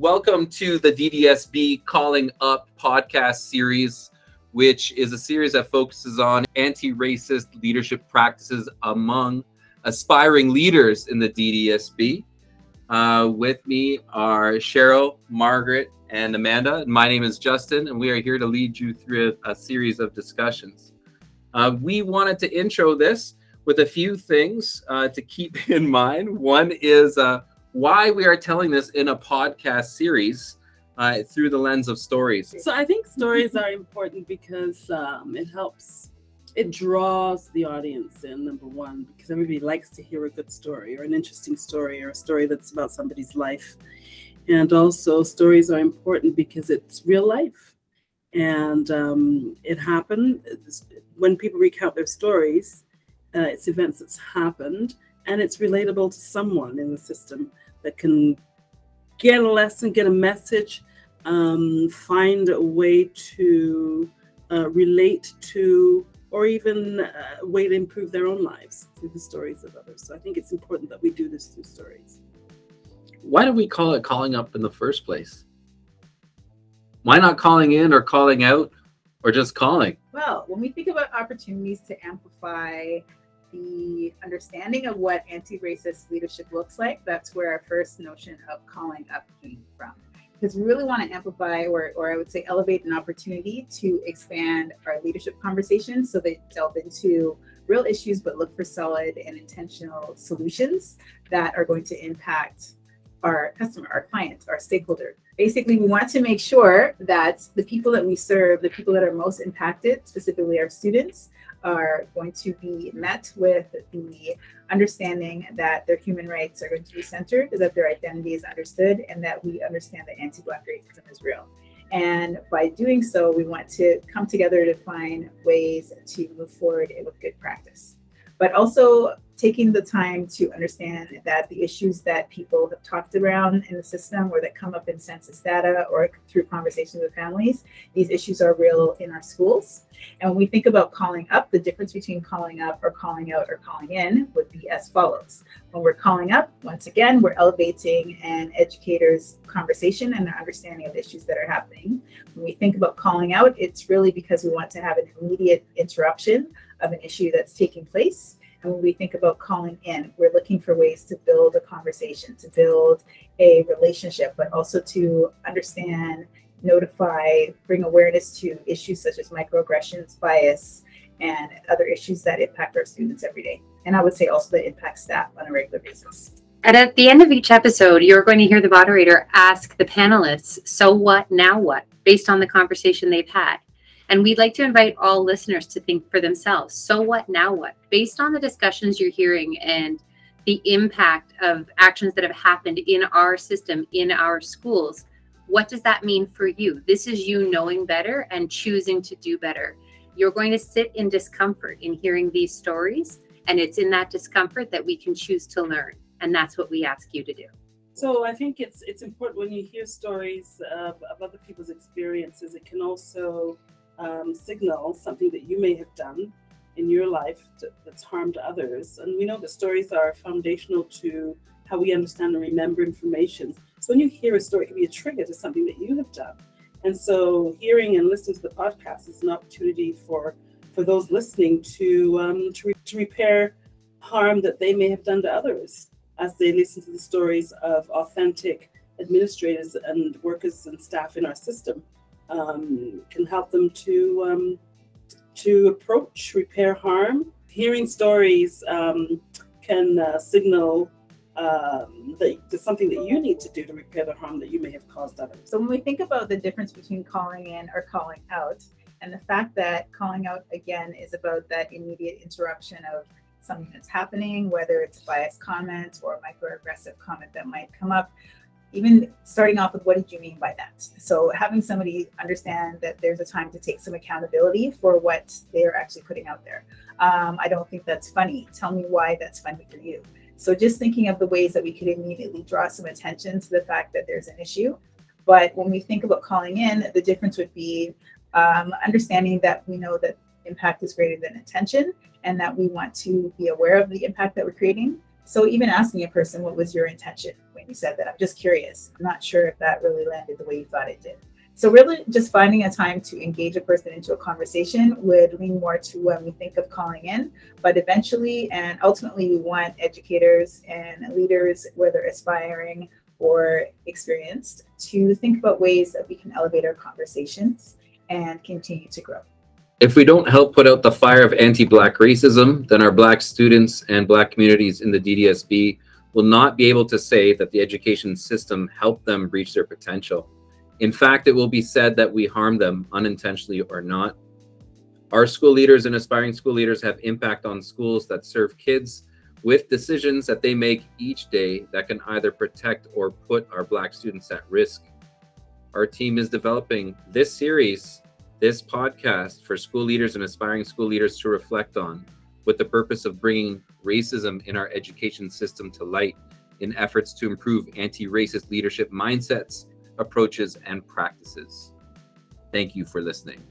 welcome to the DDSB Calling Up podcast series, which is a series that focuses on anti racist leadership practices among aspiring leaders in the DDSB. Uh, with me are Cheryl, Margaret, and Amanda. My name is Justin, and we are here to lead you through a, a series of discussions. Uh, we wanted to intro this with a few things uh, to keep in mind. One is uh, why we are telling this in a podcast series uh, through the lens of stories. So I think stories are important because um, it helps, it draws the audience in, number one, because everybody likes to hear a good story or an interesting story or a story that's about somebody's life. And also, stories are important because it's real life. And um, it happened when people recount their stories, uh, it's events that's happened and it's relatable to someone in the system that can get a lesson, get a message, um, find a way to uh, relate to, or even uh, a way to improve their own lives through the stories of others. So I think it's important that we do this through stories. Why do we call it calling up in the first place? Why not calling in or calling out or just calling? Well, when we think about opportunities to amplify the understanding of what anti-racist leadership looks like, that's where our first notion of calling up came from. Because we really want to amplify or, or I would say elevate an opportunity to expand our leadership conversations so they delve into real issues but look for solid and intentional solutions that are going to impact our customer, our client, our stakeholder. Basically, we want to make sure that the people that we serve, the people that are most impacted, specifically our students, are going to be met with the understanding that their human rights are going to be centered, that their identity is understood, and that we understand that anti Black racism is real. And by doing so, we want to come together to find ways to move forward with good practice. But also taking the time to understand that the issues that people have talked around in the system or that come up in census data or through conversations with families, these issues are real in our schools. And when we think about calling up, the difference between calling up or calling out or calling in would be as follows. When we're calling up, once again, we're elevating an educator's conversation and their understanding of issues that are happening. When we think about calling out, it's really because we want to have an immediate interruption of an issue that's taking place and when we think about calling in, we're looking for ways to build a conversation, to build a relationship, but also to understand, notify, bring awareness to issues such as microaggressions, bias, and other issues that impact our students every day. And I would say also that impact staff on a regular basis. And at the end of each episode, you're going to hear the moderator ask the panelists, so what, now what, based on the conversation they've had. And we'd like to invite all listeners to think for themselves. So what, now what? Based on the discussions you're hearing and the impact of actions that have happened in our system, in our schools, what does that mean for you? This is you knowing better and choosing to do better. You're going to sit in discomfort in hearing these stories, and it's in that discomfort that we can choose to learn. And that's what we ask you to do. So I think it's it's important when you hear stories of, of other people's experiences. It can also um, signal something that you may have done in your life to, that's harmed others. And we know that stories are foundational to how we understand and remember information. So when you hear a story, it can be a trigger to something that you have done. And so hearing and listening to the podcast is an opportunity for for those listening to um, to, re- to repair harm that they may have done to others as they listen to the stories of authentic administrators and workers and staff in our system um, can help them to um, to approach repair harm. Hearing stories um, can uh, signal um, that there's something that you need to do to repair the harm that you may have caused others. So when we think about the difference between calling in or calling out, and the fact that calling out again is about that immediate interruption of something that's happening, whether it's biased comment or a microaggressive comment that might come up, even starting off with what did you mean by that? So having somebody understand that there's a time to take some accountability for what they're actually putting out there. Um, I don't think that's funny. Tell me why that's funny for you. So just thinking of the ways that we could immediately draw some attention to the fact that there's an issue. But when we think about calling in, the difference would be um, understanding that we know that impact is greater than intention and that we want to be aware of the impact that we're creating. So even asking a person, what was your intention? You said that. I'm just curious. I'm not sure if that really landed the way you thought it did. So really just finding a time to engage a person into a conversation would lean more to when we think of calling in, but eventually and ultimately we want educators and leaders, whether aspiring or experienced, to think about ways that we can elevate our conversations and continue to grow. If we don't help put out the fire of anti Black racism, then our Black students and Black communities in the DDSB will not be able to say that the education system helped them reach their potential. In fact, it will be said that we harm them unintentionally or not. Our school leaders and aspiring school leaders have impact on schools that serve kids with decisions that they make each day that can either protect or put our Black students at risk. Our team is developing this series, this podcast for school leaders and aspiring school leaders to reflect on, with the purpose of bringing racism in our education system to light in efforts to improve anti racist leadership mindsets approaches, and practices. Thank you for listening.